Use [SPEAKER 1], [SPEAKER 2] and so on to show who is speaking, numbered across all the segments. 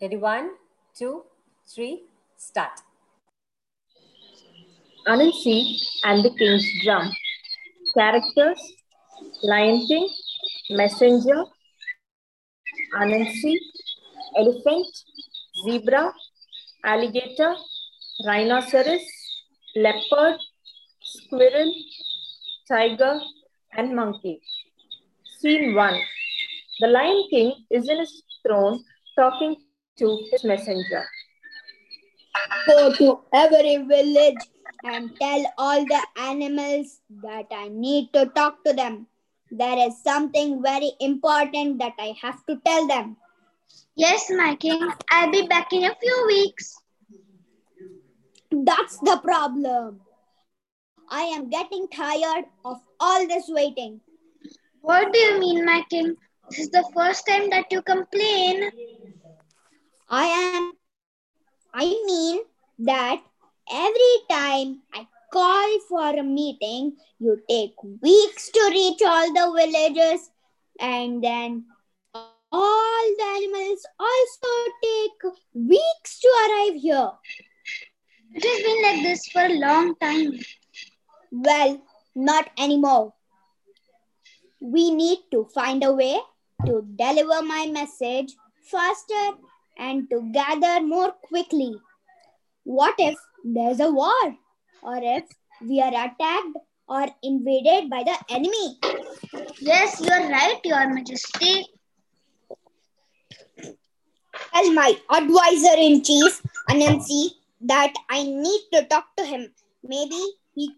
[SPEAKER 1] Ready? One, two, three, start.
[SPEAKER 2] Anansi and the King's Drum. Characters Lion King, Messenger, Anansi, Elephant, Zebra, Alligator, Rhinoceros, Leopard, Squirrel, Tiger, and Monkey. Scene 1 The Lion King is in his throne talking to his messenger.
[SPEAKER 3] Go to every village and tell all the animals that I need to talk to them. There is something very important that I have to tell them.
[SPEAKER 4] Yes, my king. I'll be back in a few weeks.
[SPEAKER 3] That's the problem. I am getting tired of all this waiting.
[SPEAKER 4] What do you mean, my king? This is the first time that you complain.
[SPEAKER 3] I am, I mean that every time I call for a meeting, you take weeks to reach all the villages, and then all the animals also take weeks to arrive here.
[SPEAKER 4] It has been like this for a long time.
[SPEAKER 3] Well, not anymore. We need to find a way to deliver my message faster and to gather more quickly. What if there's a war? Or if we are attacked or invaded by the enemy?
[SPEAKER 4] Yes, you are right, Your Majesty.
[SPEAKER 3] Tell my advisor in chief, Anansi, that I need to talk to him. Maybe he,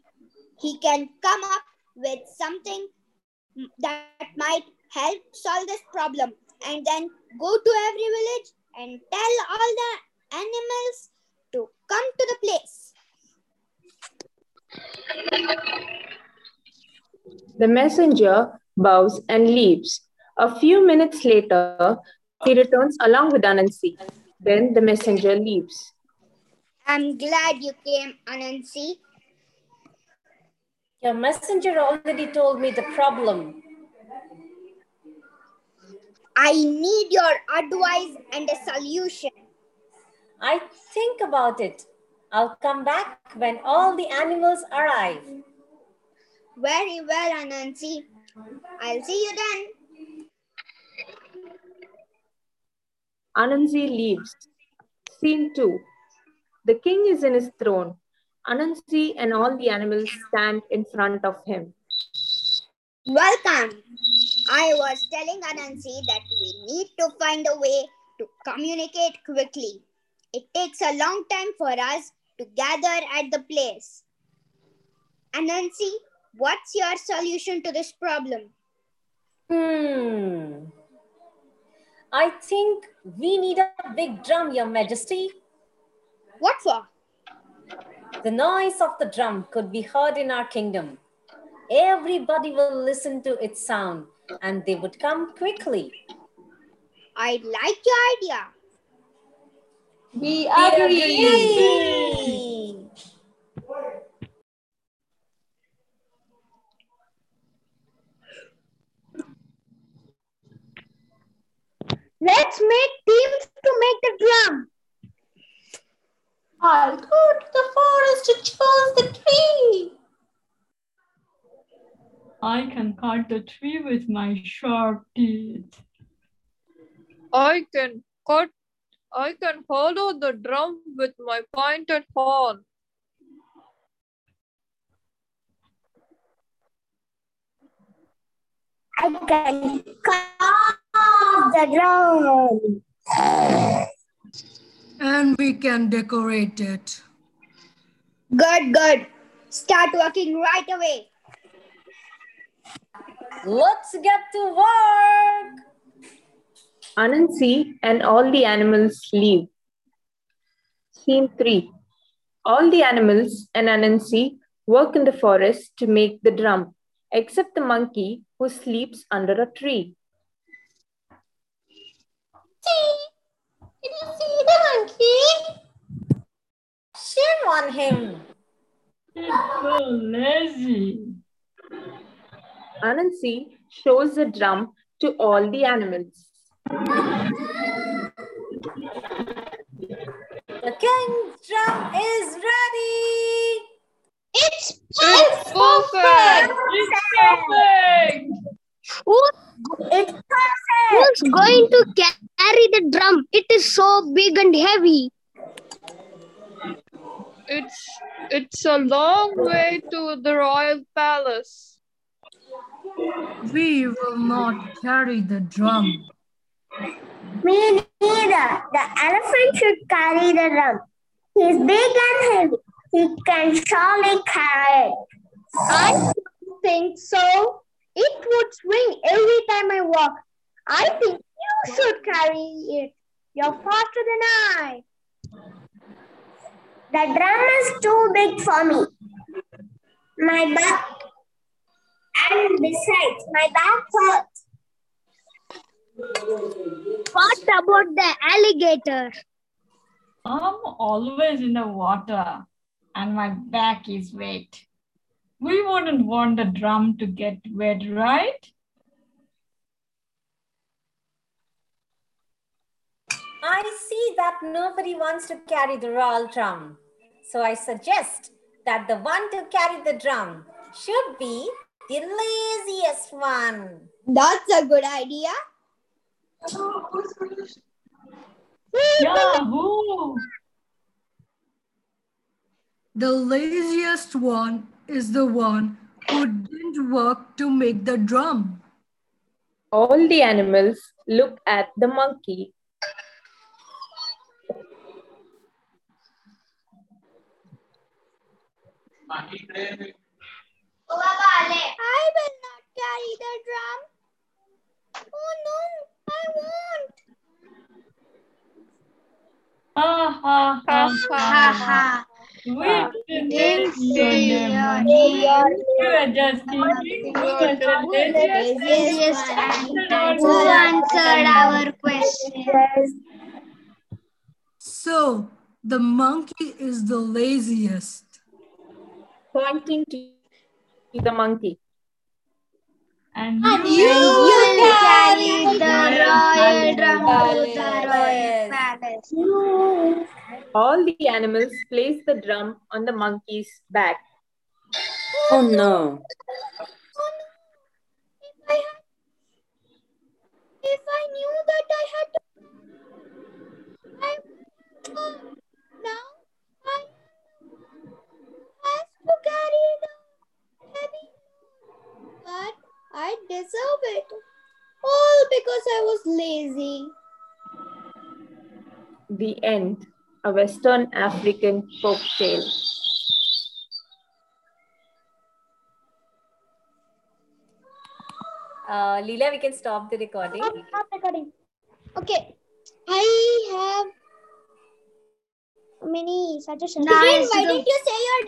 [SPEAKER 3] he can come up with something that might help solve this problem and then go to every village and tell all the animals to come to the place.
[SPEAKER 2] The messenger bows and leaves. A few minutes later, he returns along with Anansi. Then the messenger leaves.
[SPEAKER 3] I'm glad you came, Anansi.
[SPEAKER 1] Your messenger already told me the problem.
[SPEAKER 3] I need your advice and a solution.
[SPEAKER 1] I think about it. I'll come back when all the animals arrive.
[SPEAKER 3] Very well, Anansi. I'll see you then.
[SPEAKER 2] Anansi leaves. Scene 2. The king is in his throne. Anansi and all the animals stand in front of him.
[SPEAKER 3] Welcome. I was telling Anansi that we need to find a way to communicate quickly. It takes a long time for us to gather at the place. Anansi, what's your solution to this problem?
[SPEAKER 1] Hmm. I think we need a big drum, Your Majesty.
[SPEAKER 3] What for?
[SPEAKER 1] The noise of the drum could be heard in our kingdom. Everybody will listen to its sound and they would come quickly.
[SPEAKER 3] I like your idea.
[SPEAKER 5] We
[SPEAKER 1] agree.
[SPEAKER 4] Let's make teams to make the drum.
[SPEAKER 5] I'll go to the forest to choose the tree.
[SPEAKER 6] I can cut the tree with my sharp teeth.
[SPEAKER 7] I can cut, I can hollow the drum with my pointed horn.
[SPEAKER 3] I can carve the drum.
[SPEAKER 8] And we can decorate it.
[SPEAKER 3] Good, good. Start working right away.
[SPEAKER 1] Let's get to work.
[SPEAKER 2] Anansi and all the animals leave. Scene 3. All the animals and Anansi work in the forest to make the drum, except the monkey who sleeps under a tree.
[SPEAKER 5] See? Did you see the monkey?
[SPEAKER 1] Shame on him.
[SPEAKER 6] It's so lazy.
[SPEAKER 2] Anansi shows the drum to all the animals.
[SPEAKER 1] The king's drum is ready.
[SPEAKER 4] It's
[SPEAKER 7] It's perfect.
[SPEAKER 6] It's perfect.
[SPEAKER 4] Who, it's Who's going to carry the drum? It is so big and heavy.
[SPEAKER 7] It's it's a long way to the royal palace.
[SPEAKER 8] We will not carry the drum.
[SPEAKER 9] Me neither. The elephant should carry the drum. He's big and heavy. He can surely carry it.
[SPEAKER 3] I don't think so. It would swing every time I walk. I think you should carry it. You're faster than I.
[SPEAKER 9] The drum is too big for me. My back. And besides, my back hurts.
[SPEAKER 4] What about the alligator?
[SPEAKER 6] I'm always in the water and my back is wet. We wouldn't want the drum to get wet, right?
[SPEAKER 1] I see that nobody wants to carry the royal drum. So I suggest that the one to carry the drum should be the laziest one.
[SPEAKER 3] That's a good idea.
[SPEAKER 6] Yahoo!
[SPEAKER 8] The laziest one is the one who didn't work to make the drum.
[SPEAKER 2] All the animals look at the monkey.
[SPEAKER 3] I will not carry the drum. Oh no, I won't.
[SPEAKER 6] Ha ha ha ha ha. We didn't say your name. You are just thinking who was the laziest
[SPEAKER 4] Laziest
[SPEAKER 6] and
[SPEAKER 4] and who answered our question?
[SPEAKER 8] So the monkey is the laziest.
[SPEAKER 2] Pointing to the monkey.
[SPEAKER 6] And
[SPEAKER 4] You
[SPEAKER 6] you,
[SPEAKER 4] will carry the royal drum to the
[SPEAKER 1] Palace.
[SPEAKER 4] royal palace.
[SPEAKER 2] All the animals place the drum on the monkey's back.
[SPEAKER 1] Oh no.
[SPEAKER 3] If I had, if I knew that I had to, I uh, now I has to carry the heavy, but I deserve it. All because I was lazy.
[SPEAKER 2] The end. A Western African folk tale.
[SPEAKER 1] Uh, Leela, we can stop the recording.
[SPEAKER 3] Stop recording. Okay, I have many suggestions.
[SPEAKER 4] Nice.
[SPEAKER 3] Why didn't you say your